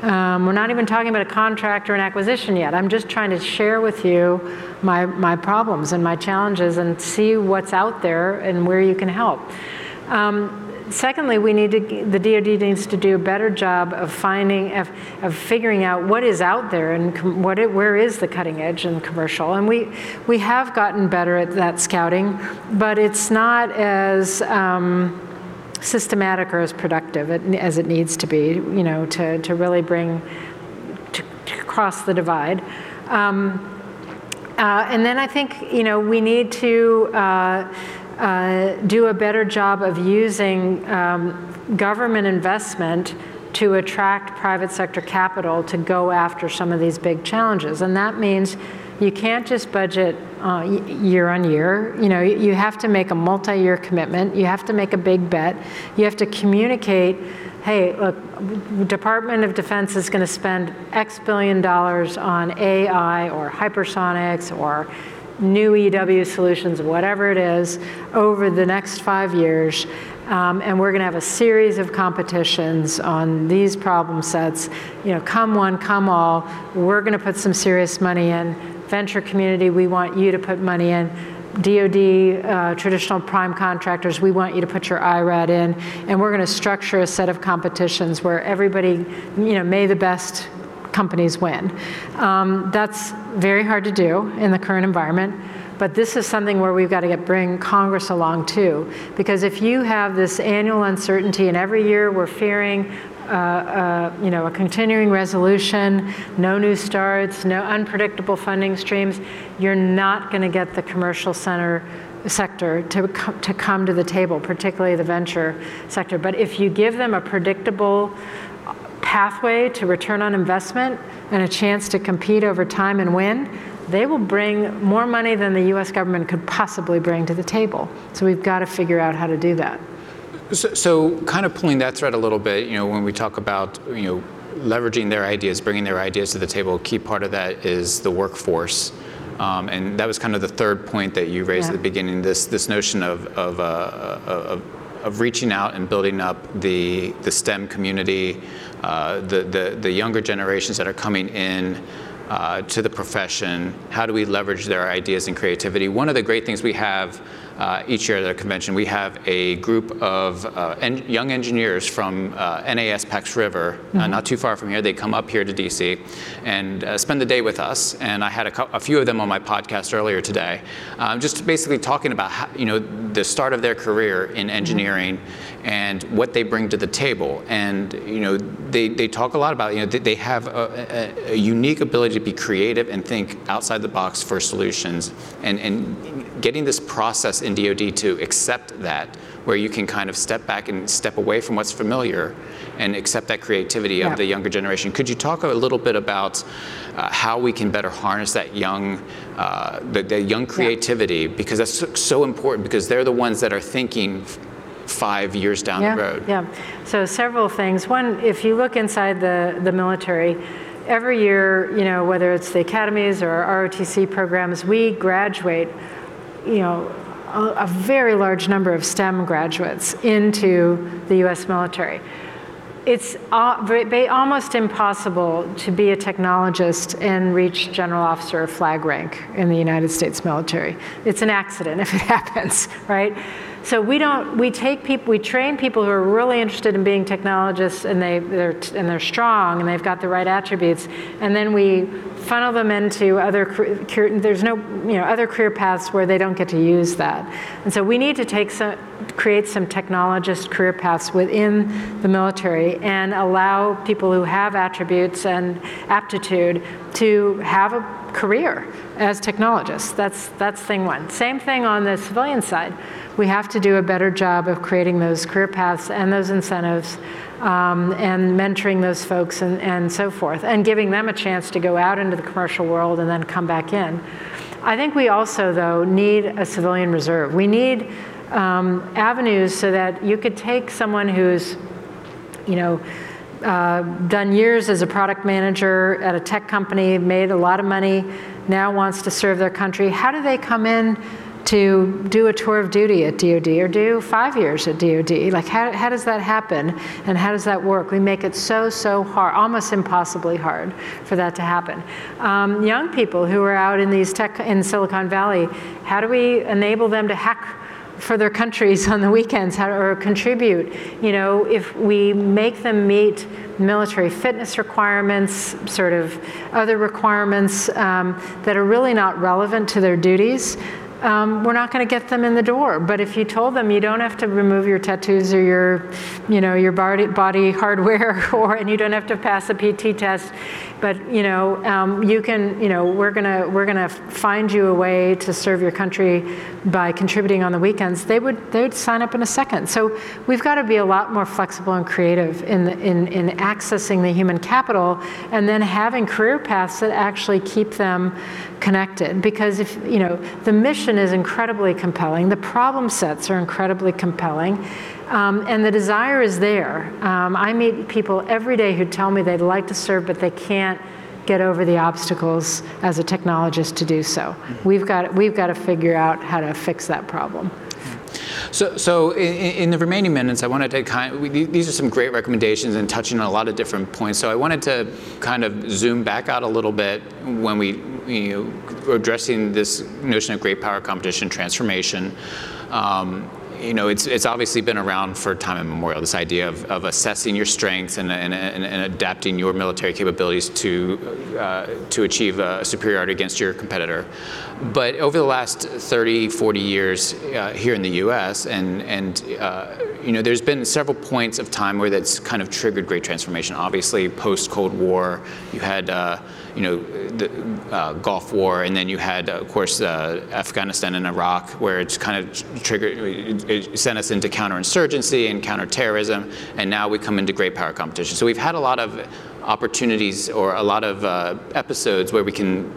Um, we're not even talking about a contract or an acquisition yet. I'm just trying to share with you my, my problems and my challenges and see what's out there and where you can help. Um, secondly, we need to, the DoD needs to do a better job of finding, of, of figuring out what is out there and what it, where is the cutting edge in commercial. And we, we have gotten better at that scouting, but it's not as um, systematic or as productive as it needs to be, you know, to, to really bring, to, to cross the divide. Um, uh, and then I think, you know, we need to, uh, uh, do a better job of using um, government investment to attract private sector capital to go after some of these big challenges. And that means you can't just budget uh, year on year. You know, you have to make a multi-year commitment. You have to make a big bet. You have to communicate, hey, look, Department of Defense is going to spend X billion dollars on AI or hypersonics or new EW solutions, whatever it is, over the next five years. Um, and we're going to have a series of competitions on these problem sets. You know, come one, come all. We're going to put some serious money in. Venture community, we want you to put money in. DoD, uh, traditional prime contractors, we want you to put your IRAD in, and we're going to structure a set of competitions where everybody, you know, may the best companies win. Um, that's very hard to do in the current environment. But this is something where we've got to get, bring Congress along too. Because if you have this annual uncertainty, and every year we're fearing uh, uh, you know, a continuing resolution, no new starts, no unpredictable funding streams, you're not going to get the commercial center sector to, to come to the table, particularly the venture sector. But if you give them a predictable pathway to return on investment and a chance to compete over time and win, they will bring more money than the US government could possibly bring to the table. So we've got to figure out how to do that. So, so kind of pulling that thread a little bit, you know, when we talk about, you know, leveraging their ideas, bringing their ideas to the table, a key part of that is the workforce. Um, and that was kind of the third point that you raised yeah. at the beginning, this, this notion of, of, uh, of, of reaching out and building up the, the STEM community, uh, the, the, the younger generations that are coming in uh, to the profession, how do we leverage their ideas and creativity? One of the great things we have uh, each year at the convention, we have a group of uh, en- young engineers from uh, NAS Pax River, uh, not too far from here. They come up here to DC and uh, spend the day with us. And I had a, cou- a few of them on my podcast earlier today, um, just basically talking about how, you know the start of their career in engineering and what they bring to the table. And you know they, they talk a lot about you know they, they have a, a, a unique ability to be creative and think outside the box for solutions and, and getting this process in DoD to accept that, where you can kind of step back and step away from what's familiar and accept that creativity Yeah. of the younger generation. Could you talk a little bit about uh, how we can better harness that young, uh, the, the young creativity? Because that's so, so important because they're the ones that are thinking five years down yeah, the road. Yeah. So several things. One, if you look inside the, the military, every year, you know, whether it's the academies or ROTC programs, we graduate, you know, a, a very large number of STEM graduates into the U.S. military. It's al- almost impossible to be a technologist and reach general officer or flag rank in the United States military. It's an accident if it happens, right? So we don't. We take people. We train people who are really interested in being technologists, and they they're and they're strong, and they've got the right attributes, and then we funnel them into other. car- car- There's no you know other career paths where they don't get to use that, and so we need to take some create some technologist career paths within the military and allow people who have attributes and aptitude to have a career as technologists. That's, that's thing one. Same thing on the civilian side. We have to do a better job of creating those career paths and those incentives um, and mentoring those folks and, and so forth, and giving them a chance to go out into the commercial world and then come back in. I think we also, though, need a civilian reserve. We need um, avenues so that you could take someone who's, you know, uh, done years as a product manager at a tech company, made a lot of money, now wants to serve their country. How do they come in to do a tour of duty at DoD or do five years at DoD? Like, how, how does that happen and how does that work? We make it so, so hard, almost impossibly hard for that to happen. Um, young people who are out in these tech in Silicon Valley, how do we enable them to hack? for their countries on the weekends how, or contribute. You know, if we make them meet military fitness requirements, sort of other requirements um, that are really not relevant to their duties, um, we're not going to get them in the door. But if you told them you don't have to remove your tattoos or your, you know, your body, body hardware, or and you don't have to pass a PT test, but you know, um, you can, you know, we're gonna we're gonna find you a way to serve your country by contributing on the weekends. They would they would sign up in a second. So we've got to be a lot more flexible and creative in the, in in accessing the human capital, and then having career paths that actually keep them connected. Because if you know, the mission is incredibly compelling, the problem sets are incredibly compelling. Um, and the desire is there. Um, I meet people every day who tell me they'd like to serve, but they can't get over the obstacles as a technologist to do so. We've got, we've got to figure out how to fix that problem. So, so in, in the remaining minutes, I wanted to kind. We, these are some great recommendations and touching on a lot of different points. So I wanted to kind of zoom back out a little bit when we, you know, addressing this notion of great power competition transformation. Um, you know, it's, it's obviously been around for time immemorial, this idea of, of assessing your strengths and, and, and, and adapting your military capabilities to, uh, to achieve a superiority against your competitor. But over the last 30, 40 years uh, here in the US, and, and uh, you know, there's been several points of time where that's kind of triggered great transformation. Obviously, post Cold War, you had, uh, you know, the uh, Gulf War, and then you had, of course, uh, Afghanistan and Iraq, where it's kind of triggered, it, sent us into counterinsurgency and counterterrorism, and now we come into great power competition. So we've had a lot of opportunities or a lot of uh, episodes where we can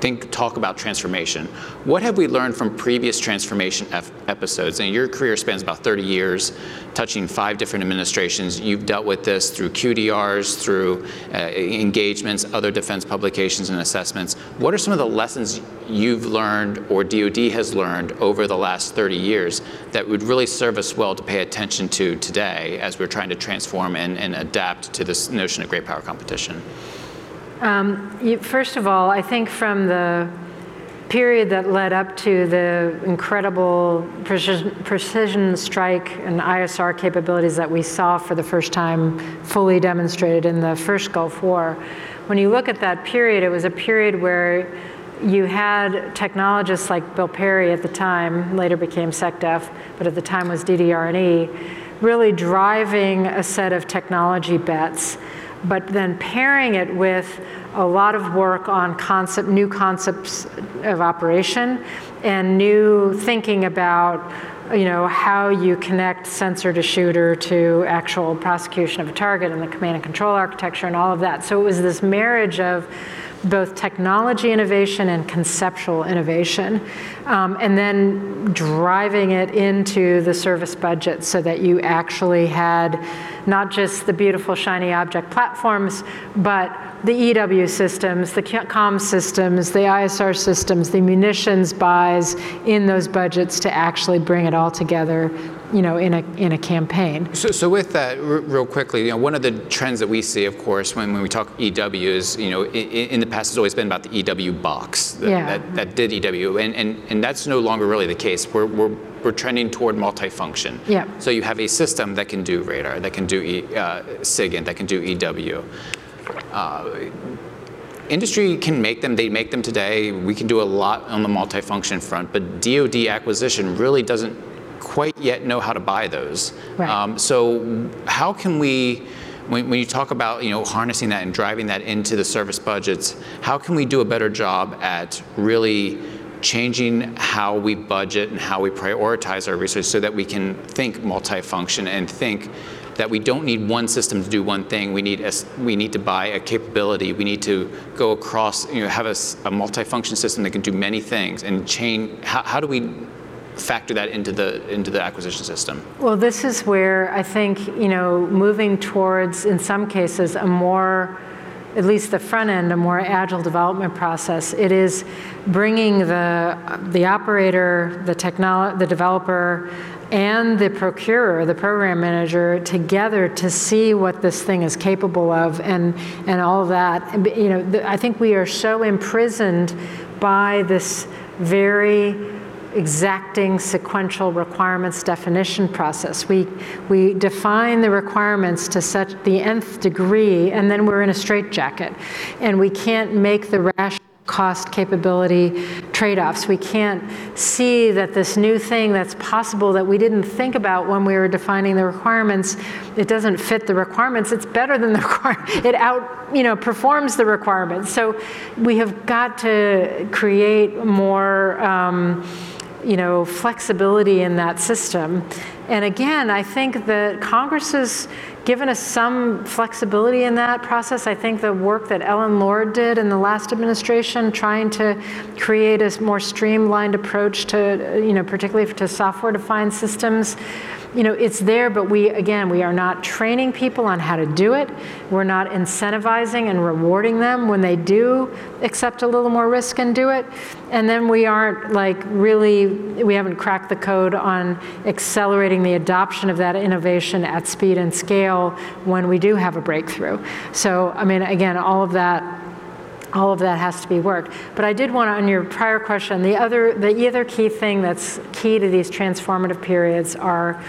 think talk about transformation. What have we learned from previous transformation ep- episodes? And your career spans about 30 years, touching five different administrations. You've dealt with this through QDRs, through uh, engagements, other defense publications and assessments. What are some of the lessons you've learned or DoD has learned over the last 30 years that would really serve us well to pay attention to today as we're trying to transform and, and adapt to this notion of great power competition? Um, you, first of all, I think from the period that led up to the incredible precision, precision strike and ISR capabilities that we saw for the first time fully demonstrated in the first Gulf War. When you look at that period, it was a period where you had technologists like Bill Perry at the time, later became SecDef, but at the time was DDR&E, really driving a set of technology bets, but then pairing it with a lot of work on concept, new concepts of operation and new thinking about you know, how you connect sensor to shooter to actual prosecution of a target and the command and control architecture and all of that. So it was this marriage of both technology innovation and conceptual innovation, um, and then driving it into the service budget so that you actually had not just the beautiful shiny object platforms, but the EW systems, the COM systems, the ISR systems, the munitions buys in those budgets to actually bring it all together you know, in a, in a campaign. So, so with that, r- real quickly, you know, one of the trends that we see, of course, when, when we talk EW is, you know, in, in the past, it's always been about the EW box that, Yeah. that, that did EW, and, and, and that's no longer really the case. We're, we're, we're trending toward multifunction. Yeah. So you have a system that can do radar, that can do e, uh, SIGINT, that can do EW. Uh, industry can make them, they make them today. We can do a lot on the multifunction front, but DoD acquisition really doesn't quite yet know how to buy those. Right. Um, so how can we, when, when you talk about you know harnessing that and driving that into the service budgets, how can we do a better job at really changing how we budget and how we prioritize our research so that we can think multifunction and think that we don't need one system to do one thing. We need a, we need to buy a capability. We need to go across, you know, have a multifunction system that can do many things and chain. How, how do we factor that into the into the acquisition system? Well, this is where I think, you know, moving towards, in some cases, a more, at least the front end, a more agile development process. It is bringing the, the operator, the technolo, the developer, and the procurer, the program manager, together to see what this thing is capable of and, and all that. You know, I think we are so imprisoned by this very exacting sequential requirements definition process. We, we define the requirements to such the nth degree, and then we're in a straitjacket. And we can't make the rational cost capability trade-offs. We can't see that this new thing that's possible that we didn't think about when we were defining the requirements, it doesn't fit the requirements. It's better than the. It out, you know, performs the requirements. So we have got to create more um, you know, flexibility in that system. And again, I think that Congress has given us some flexibility in that process. I think the work that Ellen Lord did in the last administration, trying to create a more streamlined approach to, you know, particularly to software-defined systems, you know, it's there, but we, again, we are not training people on how to do it. We're not incentivizing and rewarding them when they do accept a little more risk and do it. And then we aren't like really, we haven't cracked the code on accelerating the adoption of that innovation at speed and scale when we do have a breakthrough. So, I mean, again, all of that all of that has to be worked. But I did want to, on your prior question, the other, the other key thing that's key to these transformative periods are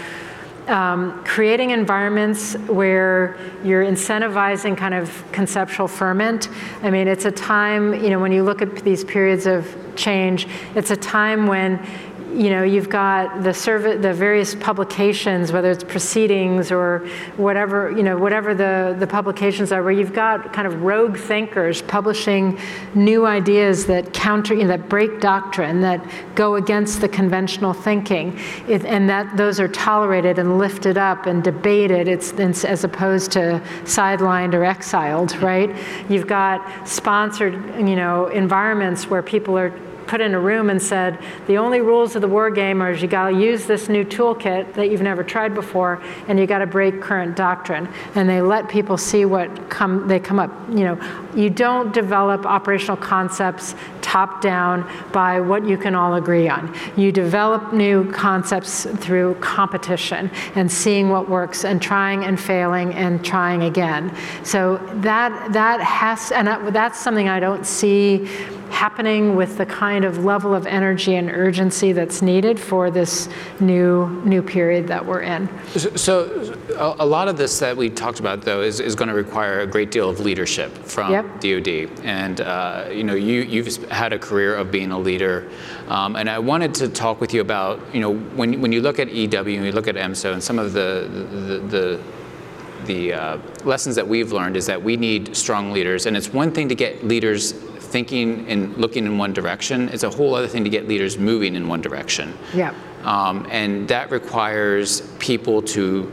um, creating environments where you're incentivizing kind of conceptual ferment. I mean, it's a time, you know, when you look at these periods of change, it's a time when you know, you've got the serv- the various publications, whether it's proceedings or whatever, you know, whatever the, the publications are, where you've got kind of rogue thinkers publishing new ideas that counter, you know, that break doctrine, that go against the conventional thinking, it, and that those are tolerated and lifted up and debated. It's, it's as opposed to sidelined or exiled, right? You've got sponsored, you know, environments where people are put in a room and said, the only rules of the war game are you got to use this new toolkit that you've never tried before, and you got to break current doctrine. And they let people see what come they come up. You know, you don't develop operational concepts top down by what you can all agree on. You develop new concepts through competition and seeing what works and trying and failing and trying again. So that that has and that, that's something I don't see happening with the kind of level of energy and urgency that's needed for this new new period that we're in. So, so a, a lot of this that we talked about, though, is, is going to require a great deal of leadership from Yep. DoD. And uh, you know, you you've had a career of being a leader, um, and I wanted to talk with you about you know when when you look at EW and you look at EMSO and some of the the, the the uh, lessons that we've learned is that we need strong leaders, and it's one thing to get leaders thinking and looking in one direction. It's a whole other thing to get leaders moving in one direction. Yeah. Um, and that requires people to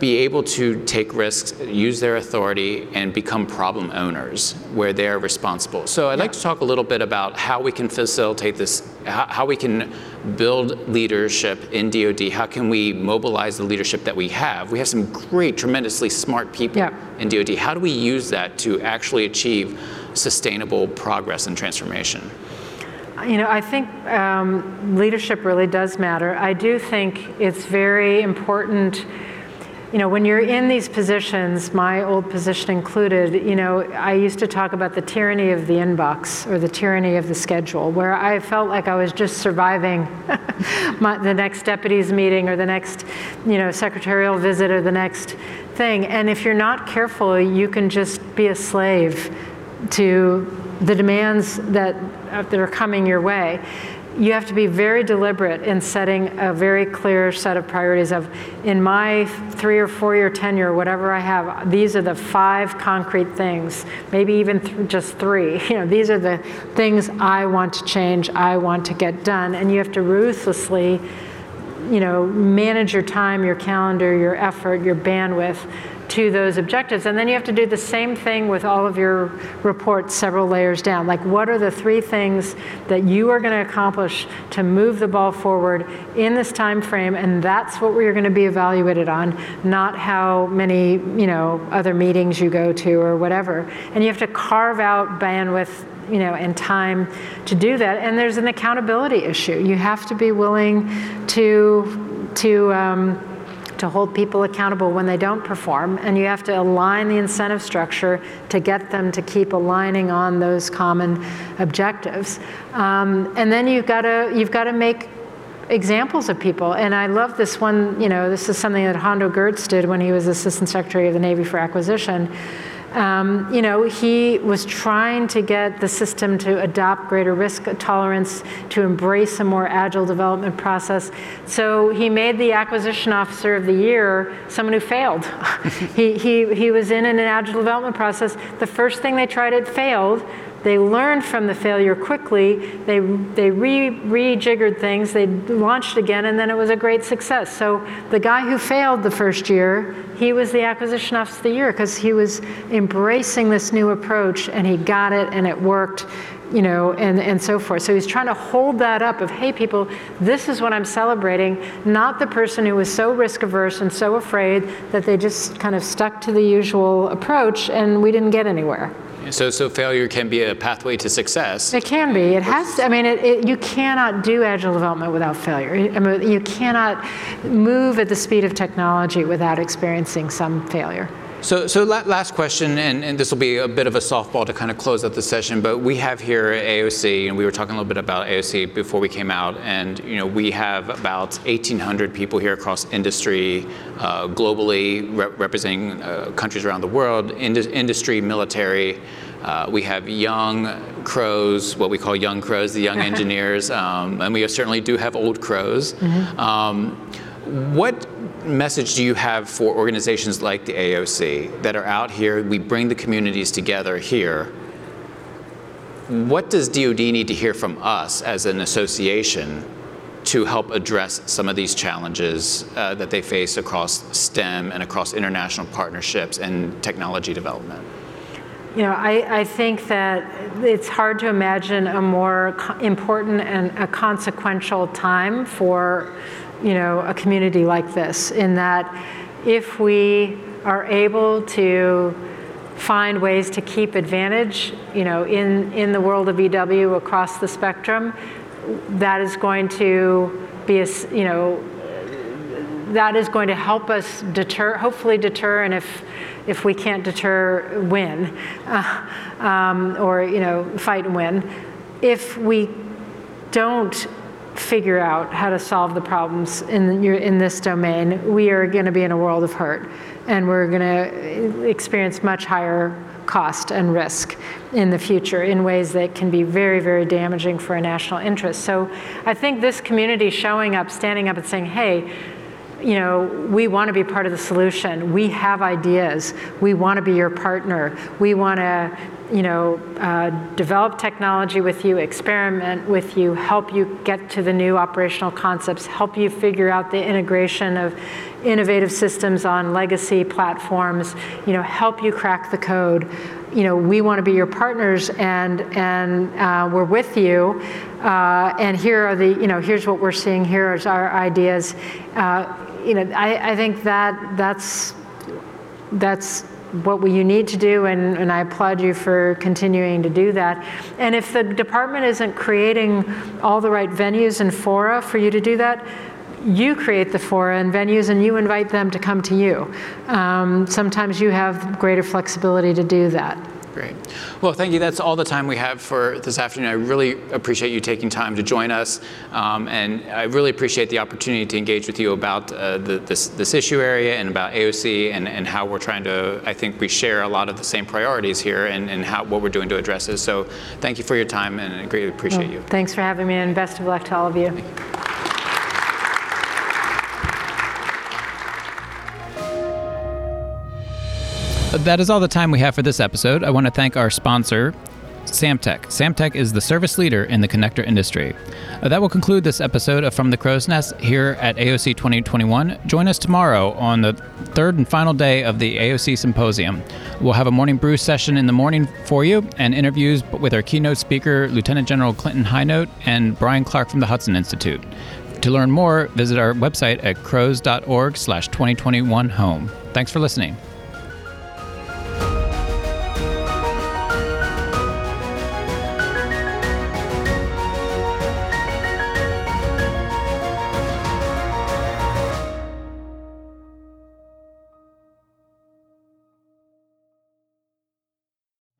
be able to take risks, use their authority, and become problem owners where they're responsible. So I'd like to talk a little bit about how we can facilitate this, how, how we can build leadership in DoD. How can we mobilize the leadership that we have? We have some great, tremendously smart people Yeah. in DoD. How do we use that to actually achieve sustainable progress and transformation? You know, I think um, leadership really does matter. I do think it's very important. You know, when you're in these positions, my old position included, you know, I used to talk about the tyranny of the inbox or the tyranny of the schedule, where I felt like I was just surviving my, the next deputy's meeting or the next, you know, secretarial visit or the next thing. And if you're not careful, you can just be a slave to the demands that, uh, that are coming your way, you have to be very deliberate in setting a very clear set of priorities of, in my three or four year tenure, whatever I have, these are the five concrete things, maybe even th- just three. You know, these are the things I want to change, I want to get done, and you have to ruthlessly you know, manage your time, your calendar, your effort, your bandwidth to those objectives. And then you have to do the same thing with all of your reports several layers down. Like, what are the three things that you are going to accomplish to move the ball forward in this time frame? And that's what we're going to be evaluated on, not how many, you know, other meetings you go to or whatever. And you have to carve out bandwidth you know, and time to do that. And there's an accountability issue. You have to be willing to to um, to hold people accountable when they don't perform, and you have to align the incentive structure to get them to keep aligning on those common objectives. Um, and then you've got to you've got to make examples of people. And I love this one, you know, this is something that Hondo Geurts did when he was Assistant Secretary of the Navy for Acquisition. Um, you know, he was trying to get the system to adopt greater risk tolerance, to embrace a more agile development process. So he made the acquisition officer of the year someone who failed. he, he, he was in an agile development process. The first thing they tried, it failed. They learned from the failure quickly. They, they re, rejiggered things. They launched again, and then it was a great success. So the guy who failed the first year, he was the acquisition officer of the year because he was embracing this new approach, and he got it, and it worked, you know, and, and so forth. So he's trying to hold that up of, hey, people, this is what I'm celebrating, not the person who was so risk averse and so afraid that they just kind of stuck to the usual approach, and we didn't get anywhere. So, so failure can be a pathway to success. It can be. It has. To, I mean, it, it, you cannot do agile development without failure. I mean, you cannot move at the speed of technology without experiencing some failure. So, so last question, and, and this will be a bit of a softball to kind of close out the session, but we have here at AOC, and we were talking a little bit about AOC before we came out, and you know we have about 1,800 people here across industry, uh, globally, re- representing uh, countries around the world, ind- industry, military. Uh, we have young crows, what we call young crows, the young engineers, um, and we certainly do have old crows. Um, what message do you have for organizations like the AOC that are out here? We bring the communities together here. What does DoD need to hear from us as an association to help address some of these challenges uh, that they face across STEM and across international partnerships and technology development? You know, I, I think that it's hard to imagine a more co- important and a consequential time for, you know, a community like this. In that, if we are able to find ways to keep advantage, you know, in, in the world of EW across the spectrum, that is going to be a, you know, that is going to help us deter, hopefully deter, and if, if we can't deter, win, uh, um, or, you know, fight and win. If we don't figure out how to solve the problems in, your, in this domain, we are going to be in a world of hurt, and we're going to experience much higher cost and risk in the future in ways that can be very, very damaging for a national interest. So I think this community showing up, standing up and saying, hey, you know, we want to be part of the solution. We have ideas. We want to be your partner. We want to, you know, uh, develop technology with you, experiment with you, help you get to the new operational concepts, help you figure out the integration of innovative systems on legacy platforms, you know, help you crack the code. You know, we want to be your partners, and and uh, we're with you. Uh, and here are the, you know, here's what we're seeing. Here is our ideas. Uh, you know, I, I think that that's that's what you need to do, and, and I applaud you for continuing to do that. And if the department isn't creating all the right venues and fora for you to do that, you create the fora and venues, and you invite them to come to you. Um, sometimes you have greater flexibility to do that. Great. Well, thank you. That's all the time we have for this afternoon. I really appreciate you taking time to join us, um, and I really appreciate the opportunity to engage with you about uh, the, this, this issue area and about AOC and, and how we're trying to. I think we share a lot of the same priorities here and, and how what we're doing to address this. So, thank you for your time, and I greatly appreciate you. Thanks for having me, and best of luck to all of you. That is all the time we have for this episode. I want to thank our sponsor, Samtec. Samtec is the service leader in the connector industry. Uh, that will conclude this episode of From the Crow's Nest here at AOC 2021. Join us tomorrow on the third and final day of the AOC Symposium. We'll have a morning brew session in the morning for you and interviews with our keynote speaker, Lieutenant General Clinton Hinote and Brian Clark from the Hudson Institute. To learn more, visit our website at crows.org slash 2021 home. Thanks for listening.